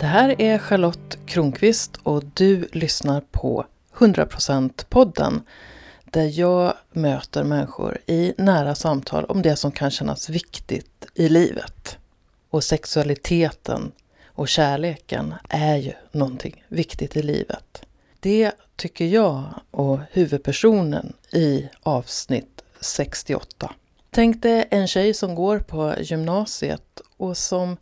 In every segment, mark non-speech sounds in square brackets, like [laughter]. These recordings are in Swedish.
Det här är Charlotte Kronqvist och du lyssnar på 100% podden där jag möter människor i nära samtal om det som kan kännas viktigt i livet. Och sexualiteten och kärleken är ju någonting viktigt i livet. Det tycker jag och huvudpersonen i avsnitt 68. Tänk dig en tjej som går på gymnasiet och som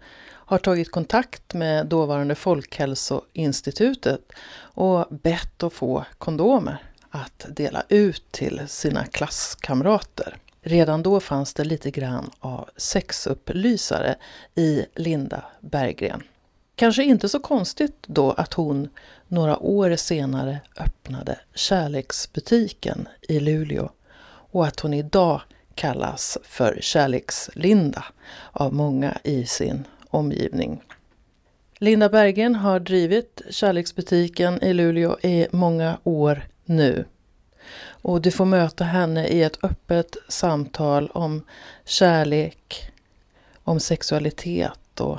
har tagit kontakt med dåvarande Folkhälsoinstitutet och bett att få kondomer att dela ut till sina klasskamrater. Redan då fanns det lite grann av sexupplysare i Linda Berggren. Kanske inte så konstigt då att hon några år senare öppnade kärleksbutiken i Luleå och att hon idag kallas för Kärlekslinda av många i sin omgivning. Linda Berggren har drivit kärleksbutiken i Luleå i många år nu. Och du får möta henne i ett öppet samtal om kärlek, om sexualitet och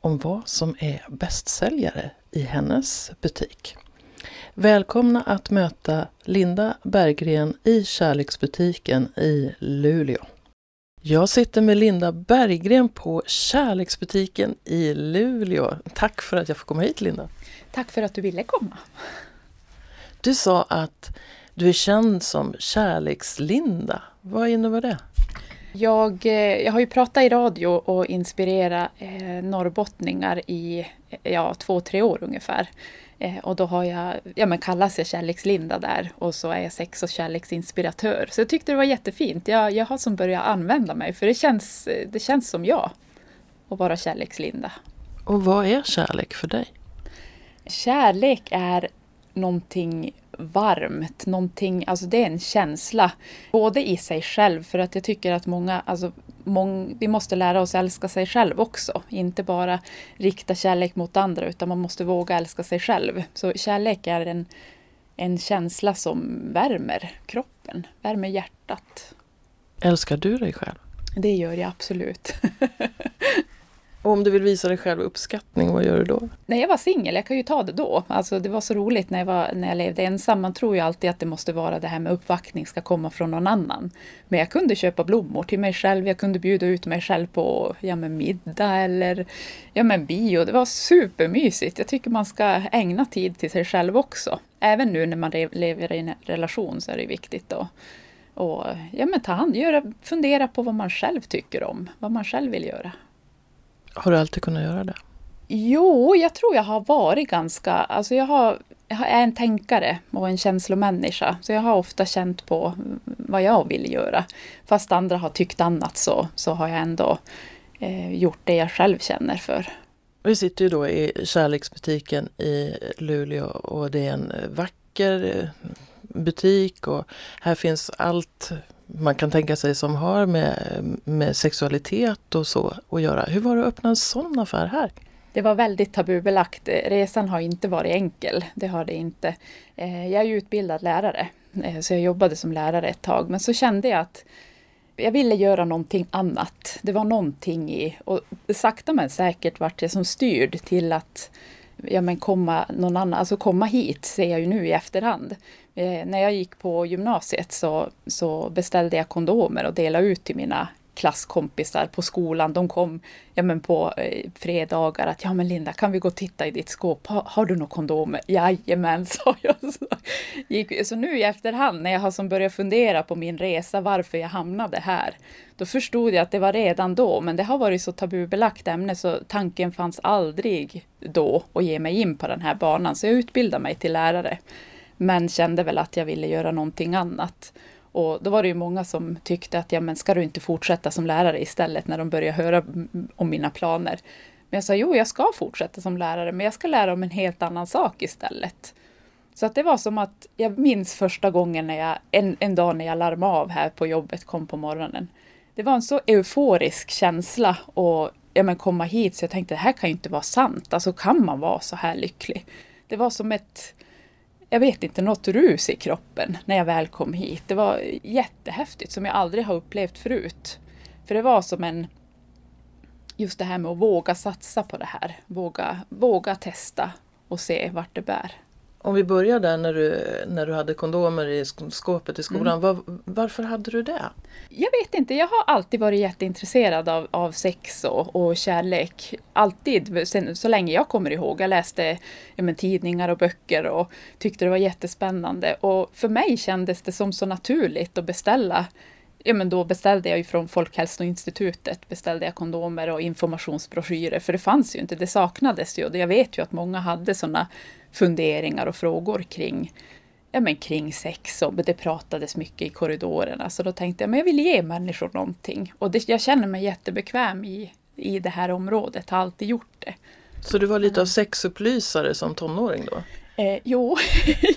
om vad som är bästsäljare i hennes butik. Välkomna att möta Linda Berggren i Kärleksbutiken i Luleå. Jag sitter med Linda Berggren på Kärleksbutiken i Luleå. Tack för att jag får komma hit Linda. Tack för att du ville komma. Du sa att du är känd som Kärlekslinda. Vad innebär det? Jag, eh, jag har ju pratat i radio och inspirerat eh, norrbottningar i ja, två, tre år ungefär. Eh, och då har jag, ja men kallas jag Kärlekslinda där och så är jag sex och kärleksinspiratör. Så jag tyckte det var jättefint. Jag, jag har som börjat använda mig för det känns, det känns som jag. Att vara Kärlekslinda. Och vad är kärlek för dig? Kärlek är någonting varmt, någonting, alltså det är en känsla. Både i sig själv, för att jag tycker att många, alltså mång, vi måste lära oss älska sig själv också. Inte bara rikta kärlek mot andra, utan man måste våga älska sig själv. Så kärlek är en, en känsla som värmer kroppen, värmer hjärtat. Älskar du dig själv? Det gör jag absolut. [laughs] Och om du vill visa dig själv uppskattning, vad gör du då? När jag var singel, jag kan ju ta det då. Alltså det var så roligt när jag, var, när jag levde ensam. Man tror ju alltid att det måste vara det här med uppvaktning ska komma från någon annan. Men jag kunde köpa blommor till mig själv. Jag kunde bjuda ut mig själv på ja, men middag eller ja, men bio. Det var supermysigt. Jag tycker man ska ägna tid till sig själv också. Även nu när man lever i en relation så är det viktigt då. Och ja, men ta hand, göra, fundera på vad man själv tycker om, vad man själv vill göra. Har du alltid kunnat göra det? Jo, jag tror jag har varit ganska... Alltså jag, har, jag är en tänkare och en känslomänniska. Så jag har ofta känt på vad jag vill göra. Fast andra har tyckt annat så, så har jag ändå eh, gjort det jag själv känner för. Vi sitter ju då i kärleksbutiken i Luleå och det är en vacker eh, butik och här finns allt man kan tänka sig som har med, med sexualitet och så att göra. Hur var det att öppna en sån affär här? Det var väldigt tabubelagt. Resan har inte varit enkel. Det har det inte. Eh, jag är ju utbildad lärare, eh, så jag jobbade som lärare ett tag. Men så kände jag att jag ville göra någonting annat. Det var någonting i, och sakta men säkert vart jag som styrd till att ja, men komma, någon annan, alltså komma hit, ser jag ju nu i efterhand. Eh, när jag gick på gymnasiet så, så beställde jag kondomer och delade ut till mina klasskompisar på skolan. De kom ja, men på eh, fredagar att ja men Linda kan vi gå och titta i ditt skåp? Ha, har du några kondomer? Jajamän, [laughs] sa jag. Så, gick, så nu i efterhand när jag har som börjat fundera på min resa, varför jag hamnade här, då förstod jag att det var redan då, men det har varit så tabubelagt ämne så tanken fanns aldrig då att ge mig in på den här banan. Så jag utbildade mig till lärare, men kände väl att jag ville göra någonting annat. Och då var det ju många som tyckte att ja, men ska du inte fortsätta som lärare istället när de började höra om mina planer. Men jag sa jo, jag ska fortsätta som lärare, men jag ska lära om en helt annan sak istället. Så att det var som att jag minns första gången när jag, en, en dag när jag larmade av här på jobbet, kom på morgonen. Det var en så euforisk känsla och ja, men komma hit så jag tänkte det här kan ju inte vara sant. Alltså kan man vara så här lycklig? Det var som ett jag vet inte, något rus i kroppen när jag väl kom hit. Det var jättehäftigt som jag aldrig har upplevt förut. För det var som en just det här med att våga satsa på det här. Våga, våga testa och se vart det bär. Om vi börjar där när du, när du hade kondomer i skåpet i skolan. Mm. Var, varför hade du det? Jag vet inte. Jag har alltid varit jätteintresserad av, av sex och, och kärlek. Alltid, sen, så länge jag kommer ihåg. Jag läste ja, men, tidningar och böcker och tyckte det var jättespännande. Och för mig kändes det som så naturligt att beställa ja, men då beställde jag från Folkhälsoinstitutet beställde jag kondomer och informationsbroschyrer, för det fanns ju inte, det saknades ju. Och jag vet ju att många hade sådana funderingar och frågor kring, ja, men kring sex och det pratades mycket i korridorerna. Så då tänkte jag men jag vill ge människor någonting. Och det, jag känner mig jättebekväm i, i det här området, har alltid gjort det. Så du var lite av sexupplysare som tonåring då? Eh, jo,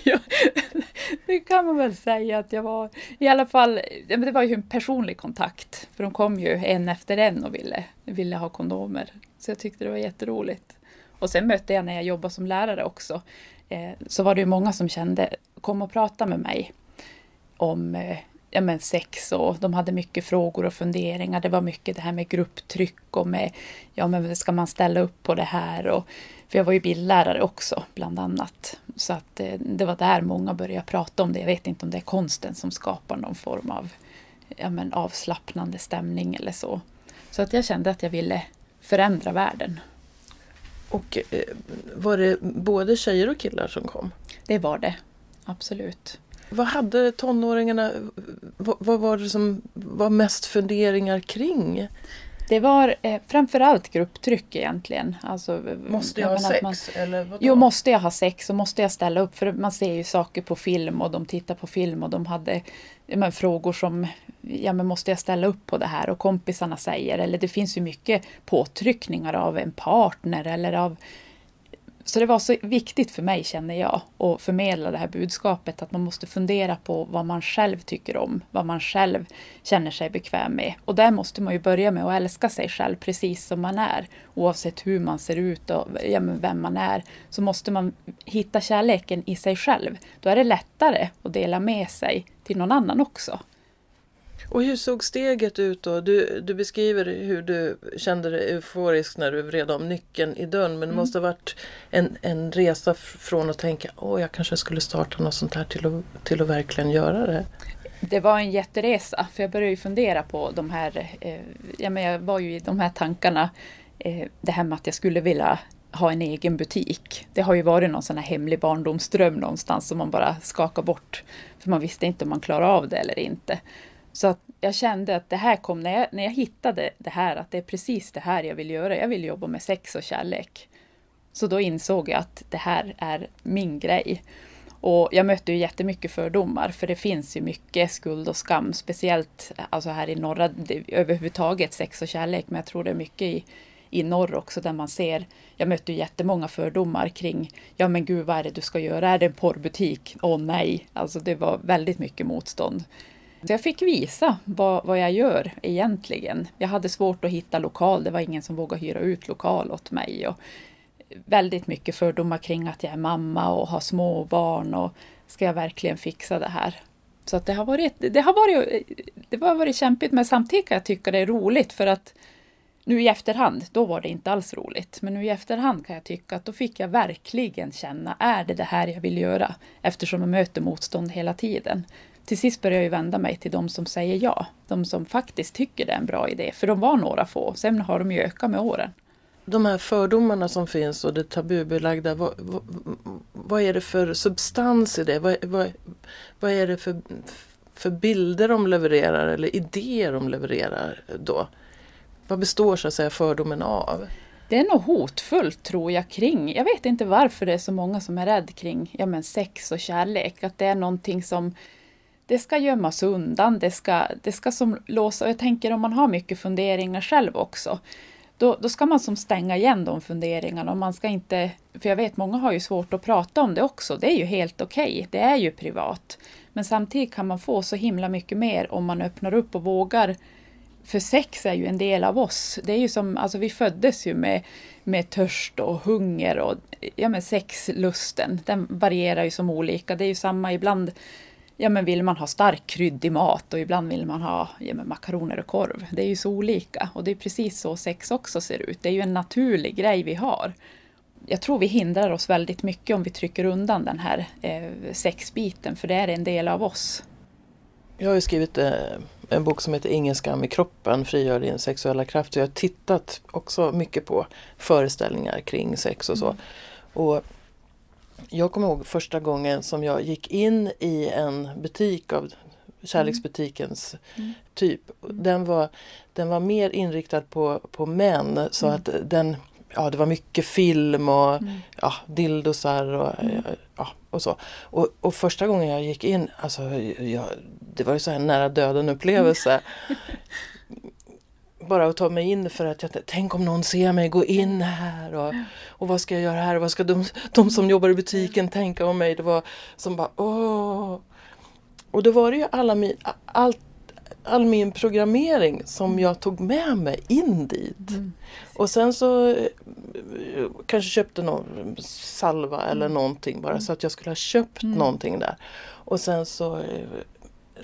[laughs] [laughs] det kan man väl säga att jag var. I alla fall, det var ju en personlig kontakt. För de kom ju en efter en och ville, ville ha kondomer. Så jag tyckte det var jätteroligt. Och sen mötte jag när jag jobbade som lärare också. Eh, så var det ju många som kände, kom och prata med mig om eh, ja, men sex och de hade mycket frågor och funderingar. Det var mycket det här med grupptryck och med, ja men ska man ställa upp på det här? Och, för jag var ju bildlärare också, bland annat. Så att det, eh, det var där många började prata om det. Jag vet inte om det är konsten som skapar någon form av ja, men avslappnande stämning eller så. Så att jag kände att jag ville förändra världen. Och eh, var det både tjejer och killar som kom? Det var det, absolut. Vad hade tonåringarna, vad, vad var det som var mest funderingar kring? Det var eh, framförallt grupptryck egentligen. Alltså, måste jag, jag ha sex? Man, eller vadå? Jo, måste jag ha sex och måste jag ställa upp? För man ser ju saker på film och de tittar på film och de hade men, frågor som ja, men måste jag ställa upp på det här? Och kompisarna säger, eller det finns ju mycket påtryckningar av en partner eller av så det var så viktigt för mig, känner jag, att förmedla det här budskapet att man måste fundera på vad man själv tycker om, vad man själv känner sig bekväm med. Och där måste man ju börja med att älska sig själv precis som man är. Oavsett hur man ser ut och ja, vem man är, så måste man hitta kärleken i sig själv. Då är det lättare att dela med sig till någon annan också. Och hur såg steget ut då? Du, du beskriver hur du kände dig euforisk när du vred om nyckeln i dörren. Men det mm. måste ha varit en, en resa från att tänka åh jag kanske skulle starta något sånt här till att, till att verkligen göra det. Det var en jätteresa för jag började ju fundera på de här, eh, ja, men jag var ju i de här tankarna. Eh, det här med att jag skulle vilja ha en egen butik. Det har ju varit någon sån här hemlig barndomsdröm någonstans som man bara skakar bort. För man visste inte om man klarade av det eller inte. Så att jag kände att det här kom, när jag, när jag hittade det här, att det är precis det här jag vill göra. Jag vill jobba med sex och kärlek. Så då insåg jag att det här är min grej. Och jag mötte ju jättemycket fördomar, för det finns ju mycket skuld och skam, speciellt alltså här i norra, det, överhuvudtaget sex och kärlek, men jag tror det är mycket i, i norr också där man ser, jag mötte ju jättemånga fördomar kring, ja men gud vad är det du ska göra, är det en porrbutik? Åh oh, nej, alltså det var väldigt mycket motstånd. Så jag fick visa vad, vad jag gör egentligen. Jag hade svårt att hitta lokal, det var ingen som vågade hyra ut lokal åt mig. Och väldigt mycket fördomar kring att jag är mamma och har småbarn. och ska jag verkligen fixa det här? Så att det har varit, det har varit, det har varit kämpigt men samtidigt kan jag tycka det är roligt för att nu i efterhand, då var det inte alls roligt. Men nu i efterhand kan jag tycka att då fick jag verkligen känna, är det det här jag vill göra? Eftersom jag möter motstånd hela tiden till sist börjar jag vända mig till de som säger ja. De som faktiskt tycker det är en bra idé. För de var några få, sen har de ju ökat med åren. De här fördomarna som finns och det tabubelagda, vad, vad, vad är det för substans i det? Vad, vad, vad är det för, för bilder de levererar eller idéer de levererar då? Vad består så att säga fördomen av? Det är nog hotfullt tror jag kring, jag vet inte varför det är så många som är rädd kring ja, men sex och kärlek. Att det är någonting som det ska gömmas undan, det ska, det ska som låsa. Och jag tänker om man har mycket funderingar själv också, då, då ska man som stänga igen de funderingarna. Och man ska inte, för jag vet många har ju svårt att prata om det också. Det är ju helt okej, okay. det är ju privat. Men samtidigt kan man få så himla mycket mer om man öppnar upp och vågar. För sex är ju en del av oss. Det är ju som, alltså vi föddes ju med, med törst och hunger och ja men sexlusten, den varierar ju som olika. Det är ju samma ibland ja, men vill man ha stark kryddig mat och ibland vill man ha ja, men makaroner och korv. Det är ju så olika och det är precis så sex också ser ut. Det är ju en naturlig grej vi har. Jag tror vi hindrar oss väldigt mycket om vi trycker undan den här eh, sexbiten för det är en del av oss. Jag har ju skrivit eh, en bok som heter Ingen skam i kroppen, frigör din sexuella kraft. Jag har tittat också mycket på föreställningar kring sex och så. Mm. Och jag kommer ihåg första gången som jag gick in i en butik av kärleksbutikens mm. typ. Den var, den var mer inriktad på, på män så mm. att den ja, det var mycket film och mm. ja, dildosar och, mm. ja, och så. Och, och, första gången jag gick in, alltså, jag, det var ju så här nära döden upplevelse. [laughs] Bara att ta mig in för att jag tänk om någon ser mig gå in här och, och vad ska jag göra här? Vad ska de, de som jobbar i butiken tänka om mig? Det var som bara åh. Och då var det ju alla min, allt all min programmering som mm. jag tog med mig in dit. Mm. Och sen så kanske köpte någon salva eller mm. någonting bara mm. så att jag skulle ha köpt mm. någonting där. Och sen så eh,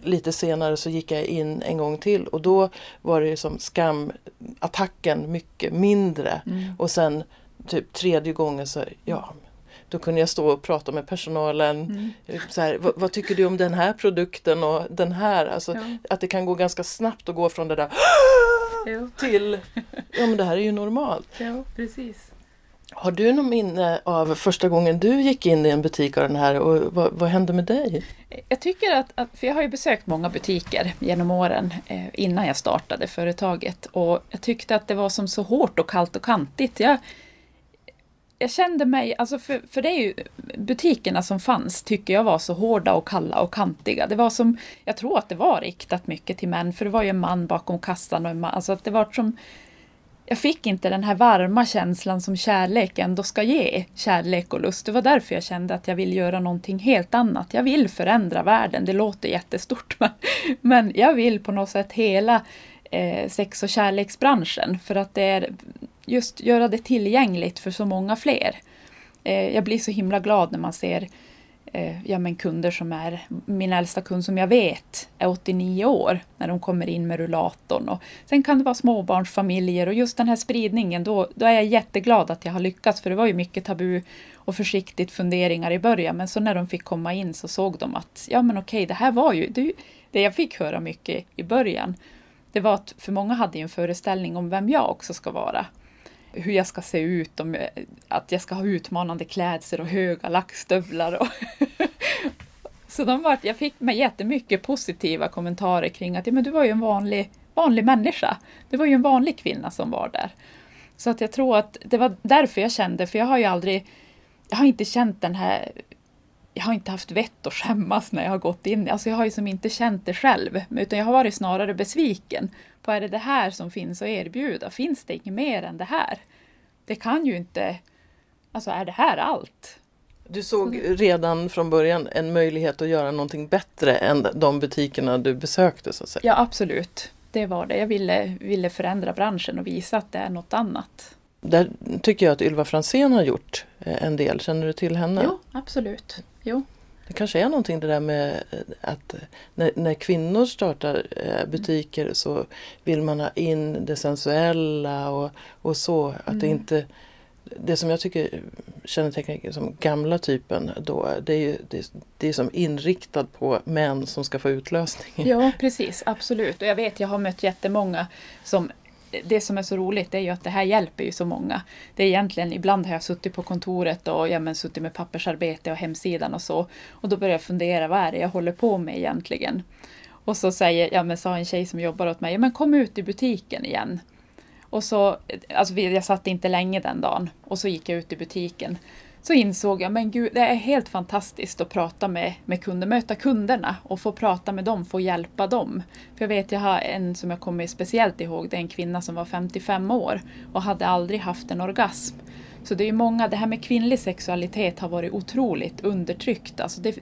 lite senare så gick jag in en gång till och då var det som skamattacken mycket mindre. Mm. Och sen typ tredje gången så, ja då kunde jag stå och prata med personalen. Mm. Så här, vad, vad, tycker du om den här produkten och den här? Alltså, ja. Att det kan gå ganska snabbt att gå från det där till, ja men det här är ju normalt. Ja, precis. Har du någon minne av första gången du gick in i en butik av den här och vad, vad hände med dig? Jag tycker att, att, för jag har ju besökt många butiker genom åren eh, innan jag startade företaget och jag tyckte att det var som så hårt och kallt och kantigt. Jag, jag kände mig, alltså för, för det är ju butikerna som fanns tycker jag var så hårda och kalla och kantiga. Det var som, jag tror att det var riktat mycket till män för det var ju en man bakom kassan och en man, alltså att det var som jag fick inte den här varma känslan som kärlek ändå ska ge. Kärlek och lust. Det var därför jag kände att jag vill göra någonting helt annat. Jag vill förändra världen. Det låter jättestort [laughs] men, men jag vill på något sätt hela eh, sex och kärleksbranschen. För att det är just göra det tillgängligt för så många fler. Eh, jag blir så himla glad när man ser eh, Eh, ja, men kunder som är, min äldsta kund som jag vet är 89 år, när de kommer in med rullatorn. Och sen kan det vara småbarnsfamiljer och just den här spridningen, då, då är jag jätteglad att jag har lyckats, för det var ju mycket tabu och försiktigt funderingar i början, men så när de fick komma in så såg de att ja men okej, det här var ju det, det jag fick höra mycket i början. Det var att för många hade ju en föreställning om vem jag också ska vara hur jag ska se ut, om jag, att jag ska ha utmanande klädsel och höga lackstövlar. Och [laughs] så de var, jag fick med jättemycket positiva kommentarer kring att ja, men du var ju en vanlig, vanlig människa. Du var ju en vanlig kvinna som var där. Så att jag tror att det var därför jag kände, för jag har ju aldrig, jag har inte känt den här jag har inte haft vett att skämmas när jag har gått in. Alltså jag har ju som inte känt det själv, utan jag har varit snarare besviken på är det det här som finns att erbjuda? Finns det inget mer än det här? Det kan ju inte... Alltså är det här allt? Du såg redan från början en möjlighet att göra någonting bättre än de butikerna du besökte? Så att säga. Ja, absolut. Det var det. Jag ville, ville förändra branschen och visa att det är något annat. Där tycker jag att Ylva Fransén har gjort eh, en del. Känner du till henne? Jo, absolut. Jo. Det kanske är någonting det där med eh, att när, när kvinnor startar eh, butiker mm. så vill man ha in det sensuella och, och så. Att mm. det inte det som jag tycker kännetecknar som gamla typen då, det är ju det, det är som inriktat på män som ska få utlösning. Ja precis, absolut. Och jag vet, jag har mött jättemånga som det som är så roligt är ju att det här hjälper ju så många. Det är egentligen, ibland har jag suttit på kontoret och ja, men, suttit med pappersarbete och hemsidan och så. Och då börjar jag fundera, vad är det jag håller på med egentligen? Och så säger, ja, men, sa en tjej som jobbar åt mig, ja, men kom ut i butiken igen. Och så, alltså jag satt inte länge den dagen och så gick jag ut i butiken så insåg jag, men gud, det är helt fantastiskt att prata med, med kunder, möta kunderna och få prata med dem, få hjälpa dem. För jag vet, jag har en som jag kommer speciellt ihåg, det är en kvinna som var 55 år och hade aldrig haft en orgasm. Så det är många, det här med kvinnlig sexualitet har varit otroligt undertryckt. Alltså det,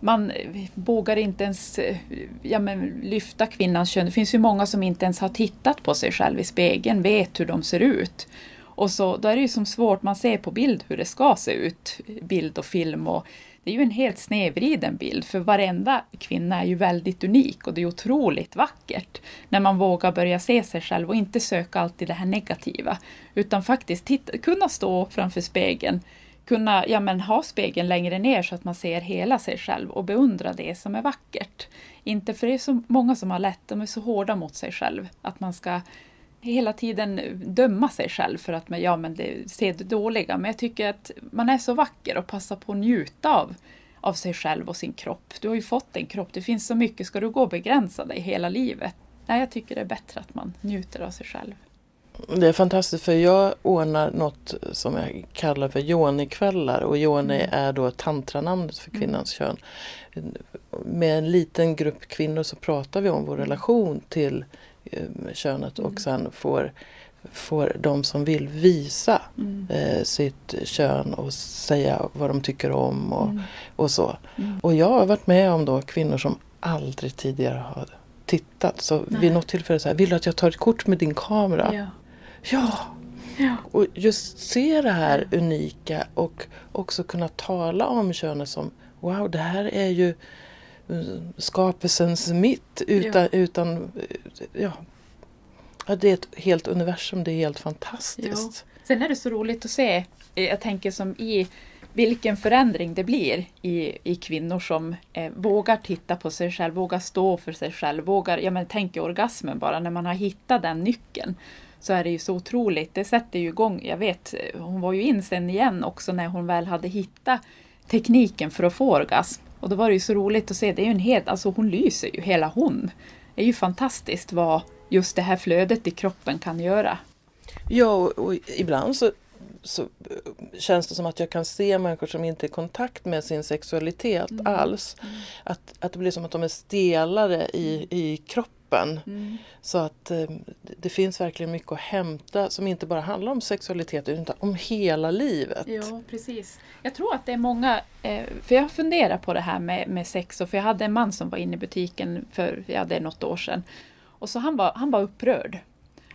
man eh, vågar inte ens eh, ja, men, lyfta kvinnans kön. Det finns ju många som inte ens har tittat på sig själv i spegeln, vet hur de ser ut. Och så, då är det ju som svårt, man ser på bild hur det ska se ut, bild och film och det är ju en helt snedvriden bild för varenda kvinna är ju väldigt unik och det är otroligt vackert när man vågar börja se sig själv och inte söka alltid det här negativa utan faktiskt titta, kunna stå framför spegeln kunna ja, men, ha spegeln längre ner så att man ser hela sig själv och beundra det som är vackert. Inte för det är så många som har lätt, de är så hårda mot sig själv att man ska hela tiden döma sig själv för att man, ja, men det, ser det dåliga. Men jag tycker att man är så vacker och passar på att njuta av, av sig själv och sin kropp. Du har ju fått en kropp, det finns så mycket. Ska du gå och begränsa dig hela livet? Nej, jag tycker det är bättre att man njuter av sig själv. Det är fantastiskt för jag ordnar något som jag kallar för yonikvällar och yoni mm. är då tantranamnet för mm. kvinnans mm. kön. Med en liten grupp kvinnor så pratar vi om vår relation till eh, könet och mm. sen får, får de som vill visa mm. eh, sitt kön och säga vad de tycker om och, mm. och så. Och jag har varit med om då kvinnor som aldrig tidigare har tittat. Så Nej. vid något tillfälle så här, vill du att jag tar ett kort med din kamera? Ja. Ja! ja. Och just se det här unika och också kunna tala om könet som Wow, det här är ju eh, skapelsens mitt utan, ja. utan ja, det är ett helt universum, det är helt fantastiskt. Ja. Sen är det så roligt att se, jag tänker som i vilken förändring det blir i, i kvinnor som eh, vågar titta på sig själv, vågar stå för sig själv, vågar, ja men tänk orgasmen bara, när man har hittat den nyckeln så är det ju så otroligt. Det sätter ju igång, jag vet, hon var ju in sen igen också när hon väl hade hittat tekniken för att få orgasm. Och då var det ju så roligt att se, det är ju en helt, alltså hon lyser ju, hela hon. Det är ju fantastiskt vad just det här flödet i kroppen kan göra. Ja, och, och ibland så, så känns det som att jag kan se människor som inte är i kontakt med sin sexualitet mm. alls. Mm. Att, att det blir som att de är stelare i, i kroppen kroppen. Mm. Så att eh, det finns verkligen mycket att hämta som inte bara handlar om sexualitet utan om hela livet. Ja, precis. Jag tror att det är många, eh, för jag funderar på det här med, med sex, och för jag hade en man som var inne i butiken för ja, det är något år sedan. Och så han var, han var upprörd.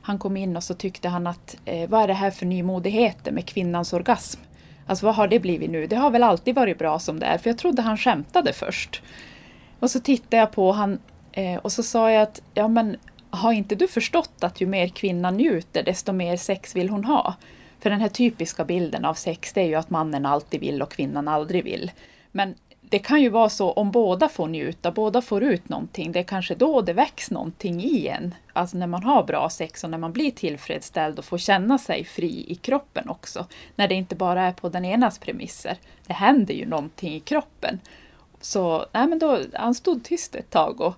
Han kom in och så tyckte han att eh, vad är det här för nymodigheter med kvinnans orgasm? Alltså vad har det blivit nu? Det har väl alltid varit bra som det är, för jag trodde han skämtade först. Och så tittade jag på han Eh, och så sa jag att, ja men har inte du förstått att ju mer kvinnan njuter desto mer sex vill hon ha? För den här typiska bilden av sex det är ju att mannen alltid vill och kvinnan aldrig vill. Men det kan ju vara så om båda får njuta, båda får ut någonting, det är kanske då det väcks någonting i en. Alltså när man har bra sex och när man blir tillfredsställd och får känna sig fri i kroppen också. När det inte bara är på den enas premisser. Det händer ju någonting i kroppen. Så nej men då, han stod tyst ett tag och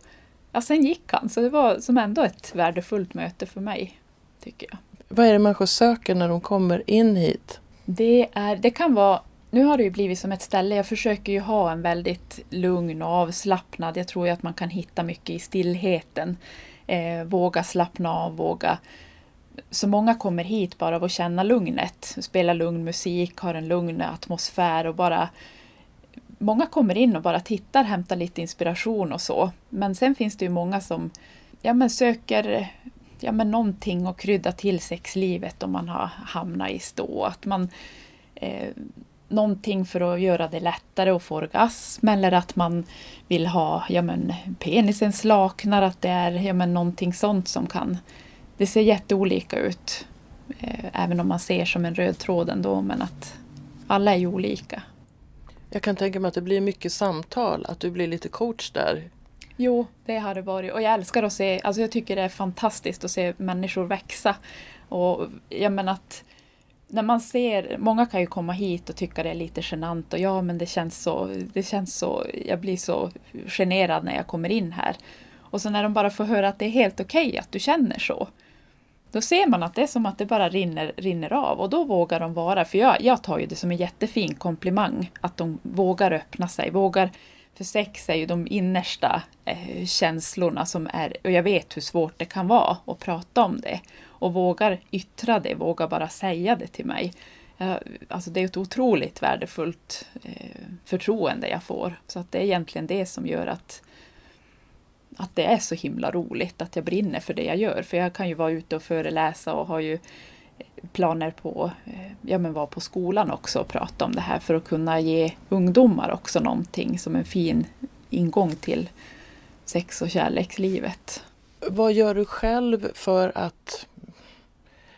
ja, sen gick han. Så det var som ändå ett värdefullt möte för mig, tycker jag. Vad är det människor söker när de kommer in hit? Det, är, det kan vara nu har det ju blivit som ett ställe, jag försöker ju ha en väldigt lugn och avslappnad, jag tror ju att man kan hitta mycket i stillheten. Eh, våga slappna av, våga... Så många kommer hit bara av att känna lugnet, spela lugn musik, har en lugn atmosfär och bara många kommer in och bara tittar, hämtar lite inspiration och så. Men sen finns det ju många som ja, men söker ja, men någonting att krydda till sexlivet om man har hamnat i stå. Att man, eh, någonting för att göra det lättare att få orgasm eller att man vill ha ja, men, penisen slaknar, att det är ja, men, någonting sånt som kan... Det ser jätteolika ut. Eh, även om man ser som en röd tråd ändå, men att alla är ju olika. Jag kan tänka mig att det blir mycket samtal, att du blir lite coach där. Jo, det har det varit. Och jag älskar att se, alltså jag tycker det är fantastiskt att se människor växa. Och jag menar att när man ser, många kan ju komma hit och tycka det är lite genant och ja men det känns så, det känns så, jag blir så generad när jag kommer in här. Och så när de bara får höra att det är helt okej okay att du känner så. Då ser man att det är som att det bara rinner, rinner av och då vågar de vara, för jag, jag tar ju det som en jättefin komplimang, att de vågar öppna sig, vågar för sex är ju de innersta eh, känslorna som är, och jag vet hur svårt det kan vara att prata om det. Och vågar yttra det, vågar bara säga det till mig. Eh, alltså det är ett otroligt värdefullt eh, förtroende jag får. Så att det är egentligen det som gör att att det är så himla roligt, att jag brinner för det jag gör. För jag kan ju vara ute och föreläsa och har ju planer på eh, ja, men vara på skolan också och prata om det här för att kunna ge ungdomar också någonting som en fin ingång till sex och kärlekslivet. Vad gör du själv för att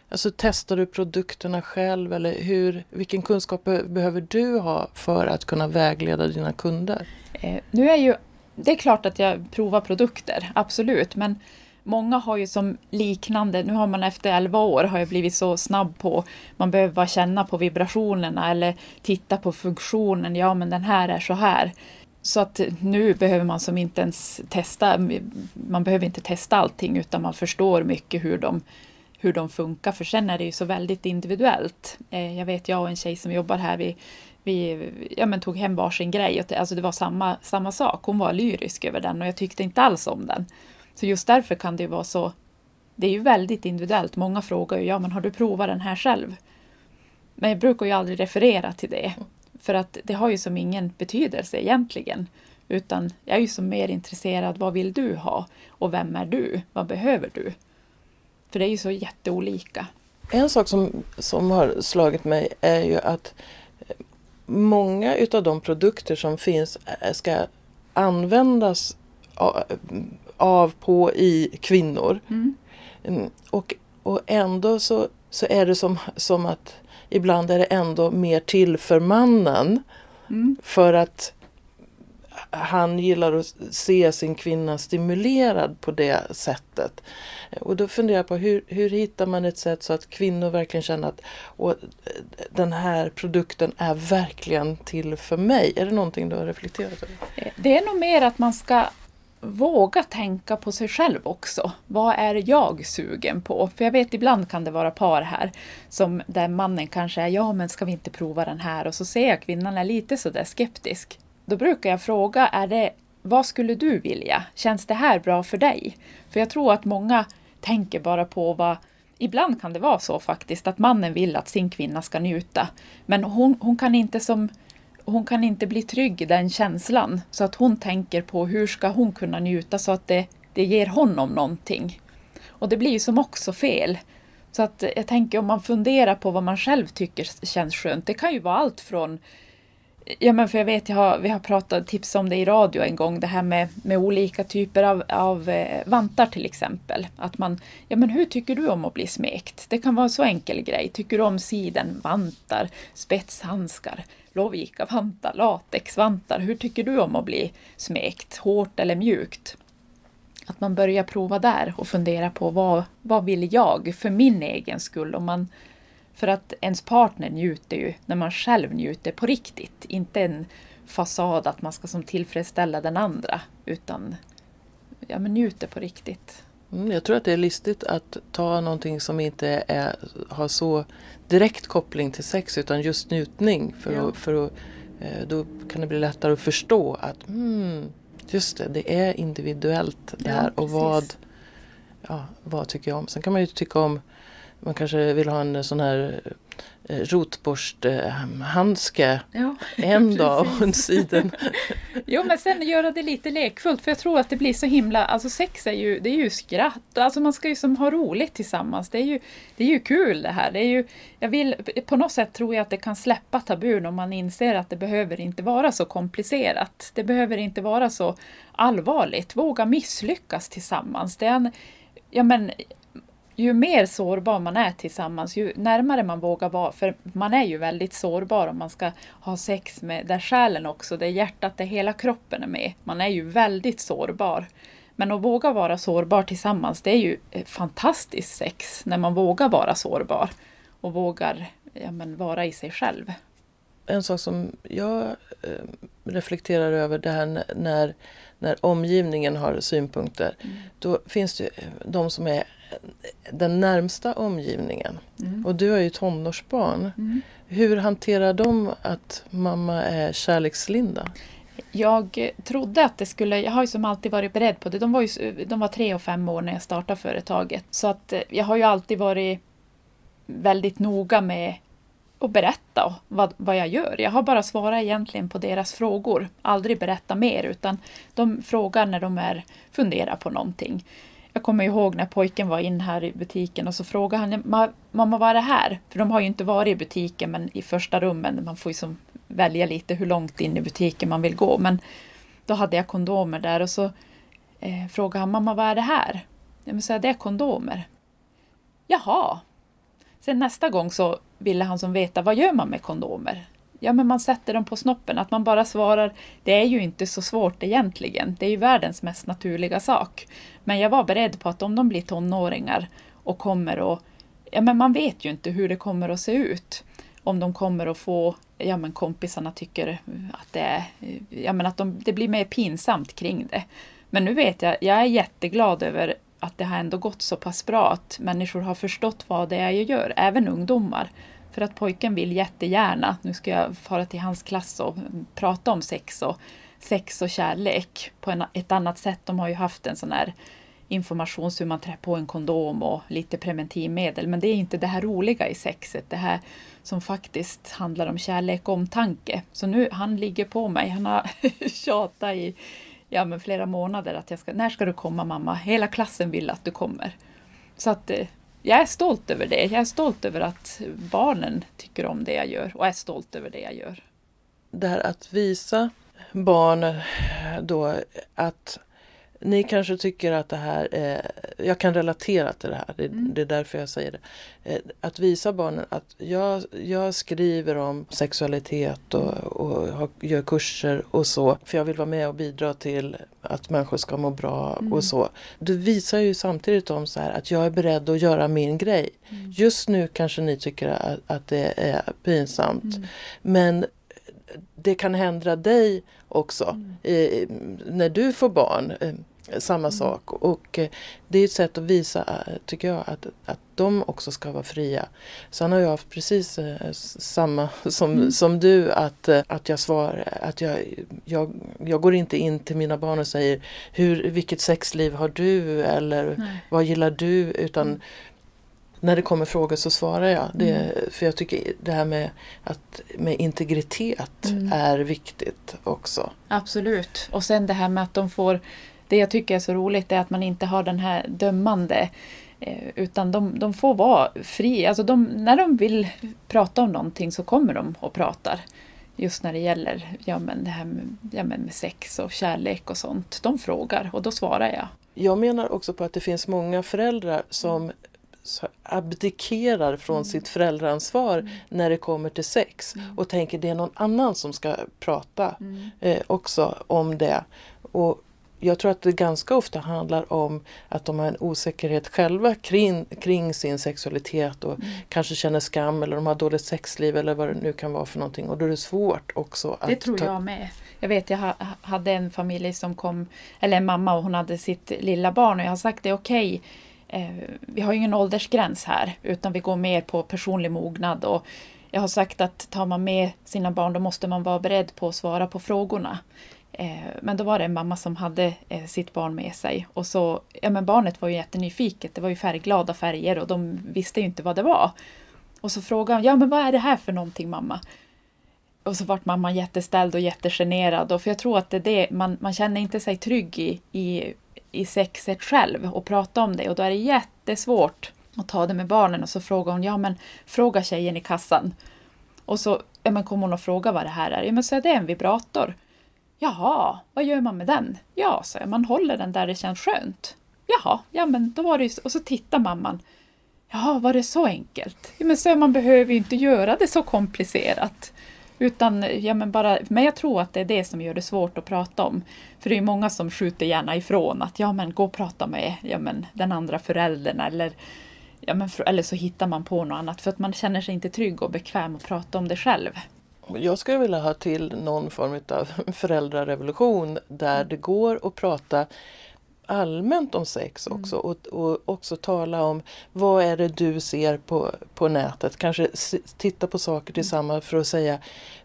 Alltså testar du produkterna själv eller hur, vilken kunskap behöver du ha för att kunna vägleda dina kunder? Eh, nu är ju, det är klart att jag provar produkter, absolut, men Många har ju som liknande, nu har man efter 11 år har jag blivit så snabb på, man behöver bara känna på vibrationerna eller titta på funktionen, ja men den här är så här. Så att nu behöver man som inte ens testa, man behöver inte testa allting utan man förstår mycket hur de, hur de funkar för sen är det ju så väldigt individuellt. Eh, jag vet jag och en tjej som jobbar här, vi, vi ja, men tog hem varsin grej. Alltså det var samma, samma sak, hon var lyrisk över den och jag tyckte inte alls om den. Så just därför kan det ju vara så. Det är ju väldigt individuellt. Många frågar ju, ja men har du provat den här själv? Men jag brukar ju aldrig referera till det. För att det har ju som ingen betydelse egentligen. Utan jag är ju som mer intresserad, vad vill du ha? Och vem är du? Vad behöver du? För det är ju så jätteolika. En sak som, som har slagit mig är ju att många utav de produkter som finns ska användas av, på, i kvinnor. Mm. mm. Och, och ändå så, så är det som, som att ibland är det ändå mer till för mannen. Mm. För att han gillar att se sin kvinna stimulerad på det sättet. Och då funderar jag på hur, hur hittar man ett sätt så att kvinnor verkligen känner att och, den här produkten är verkligen till för mig. Är det någonting du har reflekterat över? Eh, det är nog mer att man ska våga tänka på sig själv också. Vad är jag sugen på? För jag vet ibland kan det vara par här som där mannen kanske är ja men ska vi inte prova den här? Och så ser jag kvinnan är lite sådär skeptisk. Då brukar jag fråga, är det, vad skulle du vilja? Känns det här bra för dig? För jag tror att många tänker bara på vad Ibland kan det vara så faktiskt att mannen vill att sin kvinna ska njuta. Men hon, hon kan inte som hon kan inte bli trygg i den känslan. Så att hon tänker på hur ska hon kunna njuta så att det, det ger honom någonting. Och det blir ju som också fel. Så att jag tänker om man funderar på vad man själv tycker känns skönt. Det kan ju vara allt från Ja men för jag vet, jag har, vi har pratat tips om det i radio en gång, det här med, med olika typer av, av eh, vantar till exempel. Att man, ja men hur tycker du om att bli smekt? Det kan vara en så enkel grej. Tycker du om siden, vantar, spetshandskar, Lovikka-vantar, latexvantar? Hur tycker du om att bli smekt? Hårt eller mjukt? Att man börjar prova där och fundera på vad, vad vill jag för min egen skull? Om man för att ens partner njuter ju när man själv njuter på riktigt. Inte en fasad att man ska som tillfredsställa den andra. Utan ja, men njuter på riktigt. Mm, jag tror att det är listigt att ta någonting som inte är, har så direkt koppling till sex utan just njutning. För ja. att, för att, eh, då kan det bli lättare att förstå att mm, just det, det är individuellt det här. Ja, och vad, ja, vad tycker jag om? Sen kan man ju tycka om man kanske vill ha en sån här eh, rotborsthandske ja, en [laughs] dag och en siden. [laughs] jo men sen göra det lite lekfullt för jag tror att det blir så himla, alltså sex är ju, det är ju skratt, alltså man ska ju som ha roligt tillsammans. Det är ju, det är ju kul det här. Det är ju, jag vill, på något sätt tror jag att det kan släppa tabun om man inser att det behöver inte vara så komplicerat. Det behöver inte vara så allvarligt. Våga misslyckas tillsammans. Det är en, ja men ju mer sårbar man är tillsammans, ju närmare man vågar vara, för man är ju väldigt sårbar om man ska ha sex med, där själen också, där hjärtat, där hela kroppen är med. Man är ju väldigt sårbar. Men att våga vara sårbar tillsammans, det är ju eh, fantastiskt sex, när man vågar vara sårbar och vågar ja, men, vara i sig själv. En sak som jag eh, reflekterar över det här när, när omgivningen har synpunkter. Mm. Då finns det de som är den närmsta omgivningen. Mm. Och du har ju tonårsbarn. Mm. Hur hanterar de att mamma är kärlekslinda? Jag trodde att det skulle, jag har ju som alltid varit beredd på det. De var, ju, de var tre och fem år när jag startade företaget. Så att eh, jag har ju alltid varit väldigt noga med och berätta vad, vad jag gör. Jag har bara svarat egentligen på deras frågor. Aldrig berätta mer utan de frågar när de är funderar på någonting. jag kommer ihåg när pojken var in här i butiken och så frågade han mamma vad är det här? För de har ju inte varit i butiken men i första rummen, man får ju som välja lite hur långt in i butiken man vill gå. Men då hade jag kondomer där och så eh, frågade han mamma vad är det här? Jag sa, det är kondomer. Jaha. Sen nästa gång så ville han som veta vad gör man med kondomer? Ja, men man sätter dem på snoppen. Att man bara svarar, det är ju inte så svårt egentligen. Det är ju världens mest naturliga sak. Men jag var beredd på att om de blir tonåringar och kommer och... Ja, men man vet ju inte hur det kommer att se ut. Om de kommer att få, ja men kompisarna tycker att det är, ja men att de, det blir mer pinsamt kring det. Men nu vet jag, jag är jätteglad över att det har ändå gått så pass bra att människor har förstått vad det är jag gör, även ungdomar. För att pojken vill jättegärna, nu ska jag fara till hans klass och prata om sex och, sex och kärlek på en, ett annat sätt. De har ju haft en sån här information hur man trär på en kondom och lite preventivmedel. Men det är inte det här roliga i sexet, det här som faktiskt handlar om kärlek och omtanke. Så nu, han ligger på mig, han har [laughs] tjatat i ja, men flera månader att jag ska, när ska du komma mamma? Hela klassen vill att du kommer. Så att eh, jag är stolt över det. Jag är stolt över att barnen tycker om det jag gör och är stolt över det jag gör. Det här att visa barn då att ni kanske tycker att det här, är, jag kan relatera till det här, det, mm. det, är därför jag säger det. Eh, att visa barnen att jag, jag skriver om sexualitet och, och gör kurser och så, för jag vill vara med och bidra till att människor ska må bra mm. och så. Du visar ju samtidigt om så här att jag är beredd att göra min grej. Mm. Just nu kanske ni tycker att, att det är pinsamt, mm. men det kan hända dig också mm. eh, när du får barn. Samma mm. sak. Och eh, det är ett sätt att visa, eh, tycker jag, att, att de också ska vara fria. Sen har jag haft precis eh, samma [laughs] som, mm. som du, att, att jag svarar, att jag, jag, jag går inte in till mina barn och säger hur, vilket sexliv har du eller Nej. vad gillar du? Utan mm när det kommer frågor så svarar jag. Det, mm. För jag tycker det här med, att, med integritet mm. är viktigt också. Absolut. Och sen det här med att de får det jag tycker är så roligt är att man inte har den här dömande eh, utan de, de får vara fria. Alltså de, när de vill prata om någonting så kommer de och pratar. Just när det gäller ja, men det här med, ja, men med sex och kärlek och sånt. De frågar och då svarar jag. Jag menar också på att det finns många föräldrar som abdikerar från mm. sitt föräldraansvar mm. när det kommer till sex mm. och tänker det är någon annan som ska prata mm. eh, också om det. Och jag tror att det ganska ofta handlar om att de har en osäkerhet själva kring, kring sin sexualitet och mm. kanske känner skam eller de har dåligt sexliv eller vad det nu kan vara för någonting. Och då är det svårt också. Att det tror jag med. Jag vet, jag hade en familj som kom, eller en mamma och hon hade sitt lilla barn och jag har sagt det är okej. Okay. Eh, vi har ingen åldersgräns här utan vi går mer på personlig mognad och jag har sagt att tar man med sina barn då måste man vara beredd på att svara på frågorna. Eh, men då var det en mamma som hade eh, sitt barn med sig och så, ja men barnet var ju jättenyfiket, det var ju färgglada färger och de visste ju inte vad det var. Och så frågade hon, ja men vad är det här för någonting mamma? Och så vart mamma jätteställd och jättegenerad och för jag tror att det är det, man, man känner inte sig trygg i, i, i sexet själv och prata om det och då är det jättesvårt att ta det med barnen och så frågar hon, ja men fråga tjejen i kassan. Och så ja, men kom hon och frågade vad det här är. Ja men så är det en vibrator. Jaha, vad gör man med den? Ja, sa jag, man håller den där det känns skönt. Jaha, ja men då var det ju Och så tittar mamman. Jaha, var det så enkelt? Ja, men så man behöver ju inte göra det så komplicerat. Utan, ja men bara, men jag tror att det är det som gör det svårt att prata om. För det är många som skjuter gärna ifrån att ja men gå och prata med ja, men, den andra föräldern eller, ja, men, eller så hittar man på något annat för att man känner sig inte trygg och bekväm att prata om det själv. Jag skulle vilja ha till någon form av [laughs] föräldrarevolution där mm. det går att prata allmänt om sex mm. också mm. och, och också tala om vad är det du ser på, på nätet. Kanske titta på saker mm. tillsammans för att säga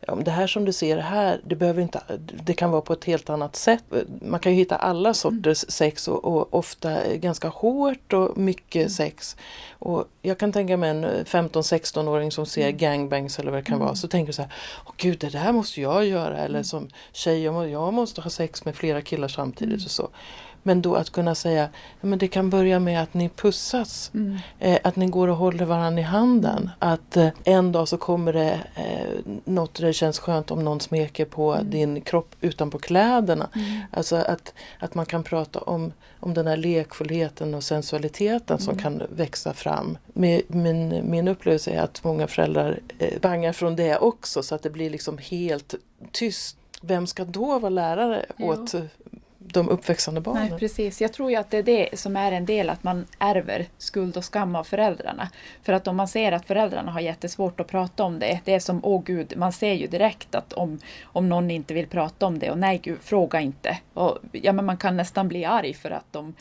om det här som du ser här, det, behöver inte, det kan vara på ett helt annat sätt. Man kan ju hitta alla sorters mm. sex och, och, ofta ganska hårt och mycket mm. sex. Och jag kan tänka mig en 15-16-åring som ser mm. gangbangs eller vad det kan vara så tänker så här, åh gud det där måste jag göra eller som tjej, jag måste ha sex med flera killar samtidigt och så. Men då att kunna säga men det kan börja med att ni pussas. Mm. Eh, att ni går och håller varandra i handen. Att eh, en dag så kommer det eh, något det känns skönt om någon smeker på mm. din kropp utanpå kläderna. Mm. Alltså att, att man kan prata om, om den här lekfullheten och sensualiteten som mm. kan växa fram. Min, min, min upplevelse är att många föräldrar eh, bangar från det också så att det blir liksom helt tyst. Vem ska då vara lärare jo. åt de uppväxande barnen. Nej, precis. Jag tror ju att det är det som är en del, att man ärver skuld och skam av föräldrarna. För att om man ser att föräldrarna har jättesvårt att prata om det, det är som, åh gud, man ser ju direkt att om, om någon inte vill prata om det, och nej gud, fråga inte. Och, ja, men man kan nästan bli arg för att de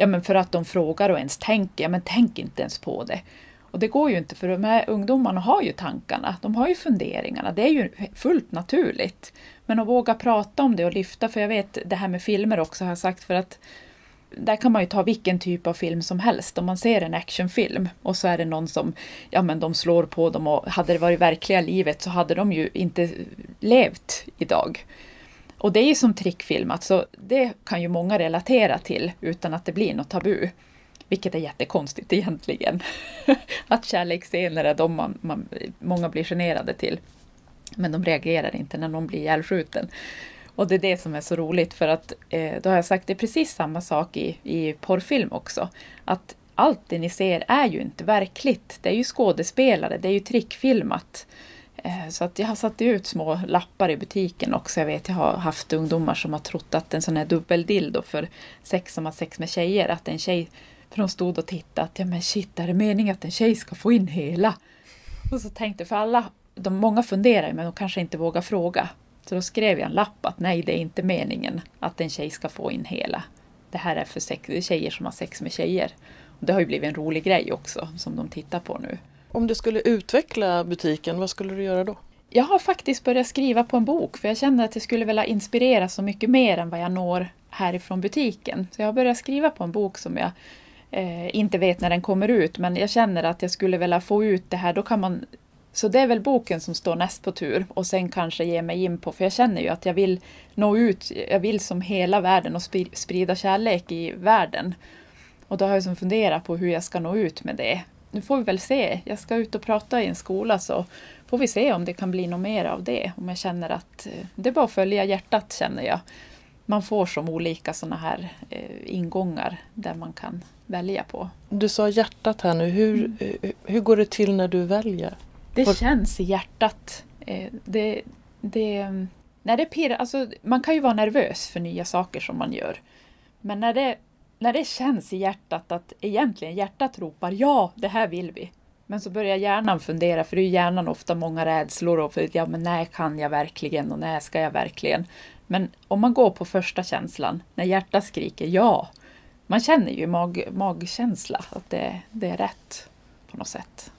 Ja men för att de frågar och ens tänker, ja men tänk inte ens på det. Och det går ju inte för de här ungdomarna har ju tankarna, de har ju funderingarna, det är ju fullt naturligt. Men att våga prata om det och lyfta, för jag vet det här med filmer också har jag sagt för att där kan man ju ta vilken typ av film som helst. Om man ser en actionfilm och så är det någon som ja, men de slår på dem och hade det varit verkliga livet så hade de ju inte levt idag. Och det är ju som trickfilmat, så det kan ju många relatera till utan att det blir något tabu. Vilket är jättekonstigt egentligen. [laughs] att kärleksscener är de man, man, många blir generade till. Men de reagerar inte när någon blir ihjälskjuten. Och det är det som är så roligt för att eh, då har jag sagt det är precis samma sak i, i porrfilm också. Att allt det ni ser är ju inte verkligt. Det är ju skådespelare, det är ju trickfilmat. Eh, så att jag har satt ut små lappar i butiken också. Jag vet jag har haft ungdomar som har trott att en sån här dubbeldildo för sex som har sex med tjejer, att en tjej för de stod och tittade att ja men shit, är det meningen att en tjej ska få in hela? Och så tänkte för alla, de, många funderar men de kanske inte vågar fråga. Så då skrev jag en lapp att nej, det är inte meningen att en tjej ska få in hela. Det här är för sex, tjejer som har sex med tjejer. Och det har ju blivit en rolig grej också som de tittar på nu. Om du skulle utveckla butiken, vad skulle du göra då? Jag har faktiskt börjat skriva på en bok för jag känner att jag skulle vilja inspirera så mycket mer än vad jag når härifrån butiken. Så jag har börjat skriva på en bok som jag eh, inte vet när den kommer ut men jag känner att jag skulle vilja få ut det här. Då kan man, så det är väl boken som står näst på tur och sen kanske ge mig in på, för jag känner ju att jag vill nå ut, jag vill som hela världen och sprida kärlek i världen. Och då har jag som funderat på hur jag ska nå ut med det. Nu får vi väl se. Jag ska ut och prata i en skola så får vi se om det kan bli något mer av det. Om jag känner att eh, det är bara att följa hjärtat känner jag. Man får som olika sådana här eh, ingångar där man kan välja på. Du sa hjärtat här nu. Hur, mm. hur går det till när du väljer? Det Var... känns i hjärtat. Eh, det, det, när det pirrar, alltså, man kan ju vara nervös för nya saker som man gör. Men när det, när det känns i hjärtat att egentligen hjärtat ropar ja, det här vill vi. Men så börjar hjärnan fundera, för det är hjärnan ofta många rädslor och för ja, men när kan jag verkligen och när ska jag verkligen? Men om man går på första känslan, när hjärtat skriker ja, man känner ju mag, magkänsla att det, det är rätt på något sätt.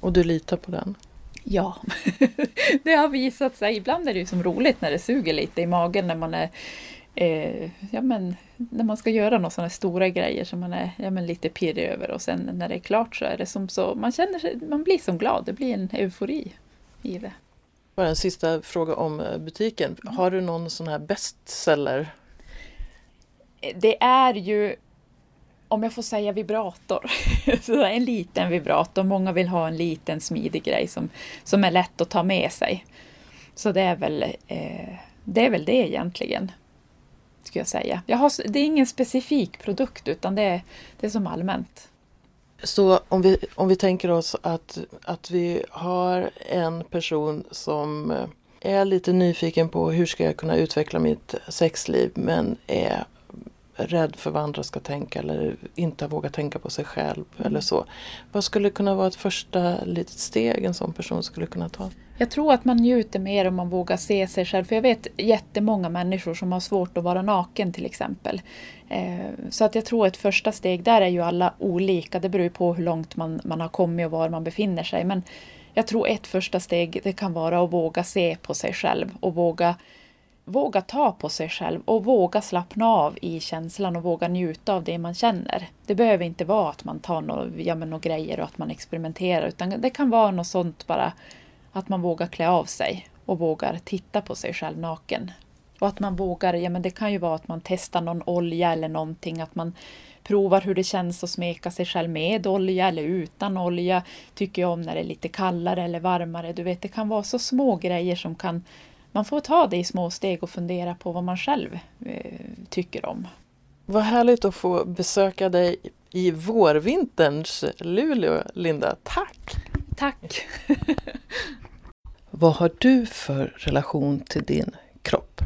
Och du litar på den? Ja, [laughs] det har visat sig. Ibland är det ju som roligt när det suger lite i magen när man är eh, ja, men, när man ska göra några sådana stora grejer som man är ja, men lite pirrig över och sen när det är klart så är det som så, man känner sig, man blir som glad, det blir en eufori i det. Bara en sista fråga om eh, butiken. Har du någon sån här bestseller det är ju, om jag får säga vibrator, [laughs] så en liten vibrator. Många vill ha en liten smidig grej som, som är lätt att ta med sig. Så det är väl, eh, det, är väl det egentligen, skulle jag säga. Jag har, det är ingen specifik produkt utan det är, det är som allmänt. Så om vi, om vi tänker oss att, att vi har en person som eh, är lite nyfiken på hur ska jag kunna utveckla mitt sexliv men är rädd för vad andra ska tänka eller inte vågar tänka på sig själv mm. eller så. Vad skulle kunna vara ett första litet steg en sån person skulle kunna ta? Jag tror att man njuter mer om man vågar se sig själv. För jag vet jättemånga människor som har svårt att vara naken till exempel. Eh, så att jag tror ett första steg, där är ju alla olika. Det beror på hur långt man, man har kommit och var man befinner sig. Men jag tror ett första steg det kan vara att våga se på sig själv och våga våga ta på sig själv och våga slappna av i känslan och våga njuta av det man känner. Det behöver inte vara att man tar några, ja, några grejer och att man experimenterar utan det kan vara något sånt bara att man vågar klä av sig och vågar titta på sig själv naken. Och att man vågar, ja men det kan ju vara att man testar någon olja eller någonting, att man provar hur det känns att smeka sig själv med olja eller utan olja. Tycker jag om när det är lite kallare eller varmare. Du vet, det kan vara så små grejer som kan... Man får ta det i små steg och fundera på vad man själv eh, tycker om. Vad härligt att få besöka dig i vårvinterns Luleå, Linda. Tack! Tack! [laughs] vad har du för relation till din kropp?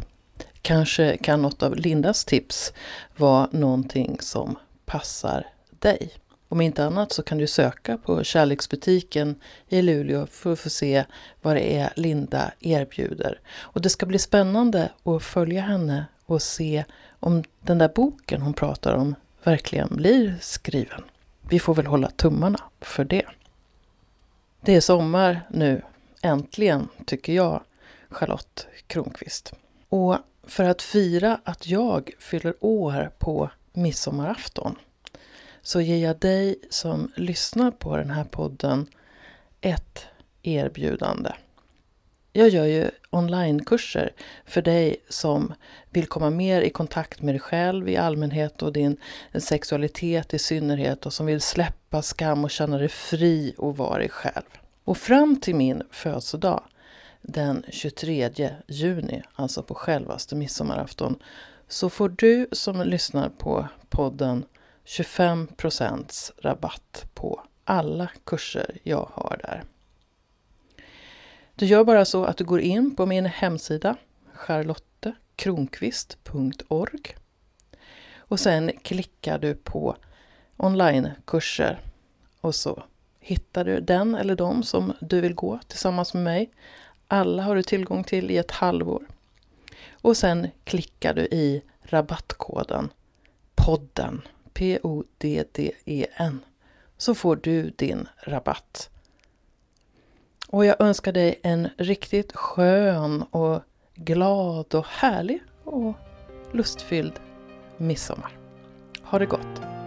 Kanske kan något av Lindas tips vara någonting som passar dig. Om inte annat så kan du söka på kärleksbutiken i Luleå för att få se vad det är Linda erbjuder. Och det ska bli spännande att följa henne och se om den där boken hon pratar om verkligen blir skriven. Vi får väl hålla tummarna för det. Det är sommar nu, äntligen, tycker jag, Charlotte Kronqvist. Och för att fira att jag fyller år på midsommarafton så ger jag dig som lyssnar på den här podden ett erbjudande. Jag gör ju onlinekurser för dig som vill komma mer i kontakt med dig själv i allmänhet och din sexualitet i synnerhet och som vill släppa skam och känna dig fri och vara dig själv. Och fram till min födelsedag den 23 juni, alltså på självaste midsommarafton, så får du som lyssnar på podden 25% rabatt på alla kurser jag har där. Du gör bara så att du går in på min hemsida charlottekronqvist.org och sen klickar du på onlinekurser och så hittar du den eller de som du vill gå tillsammans med mig. Alla har du tillgång till i ett halvår. Och sen klickar du i rabattkoden podden, P-O-D-D-E-N, så får du din rabatt. Och jag önskar dig en riktigt skön och glad och härlig och lustfylld midsommar. Ha det gott!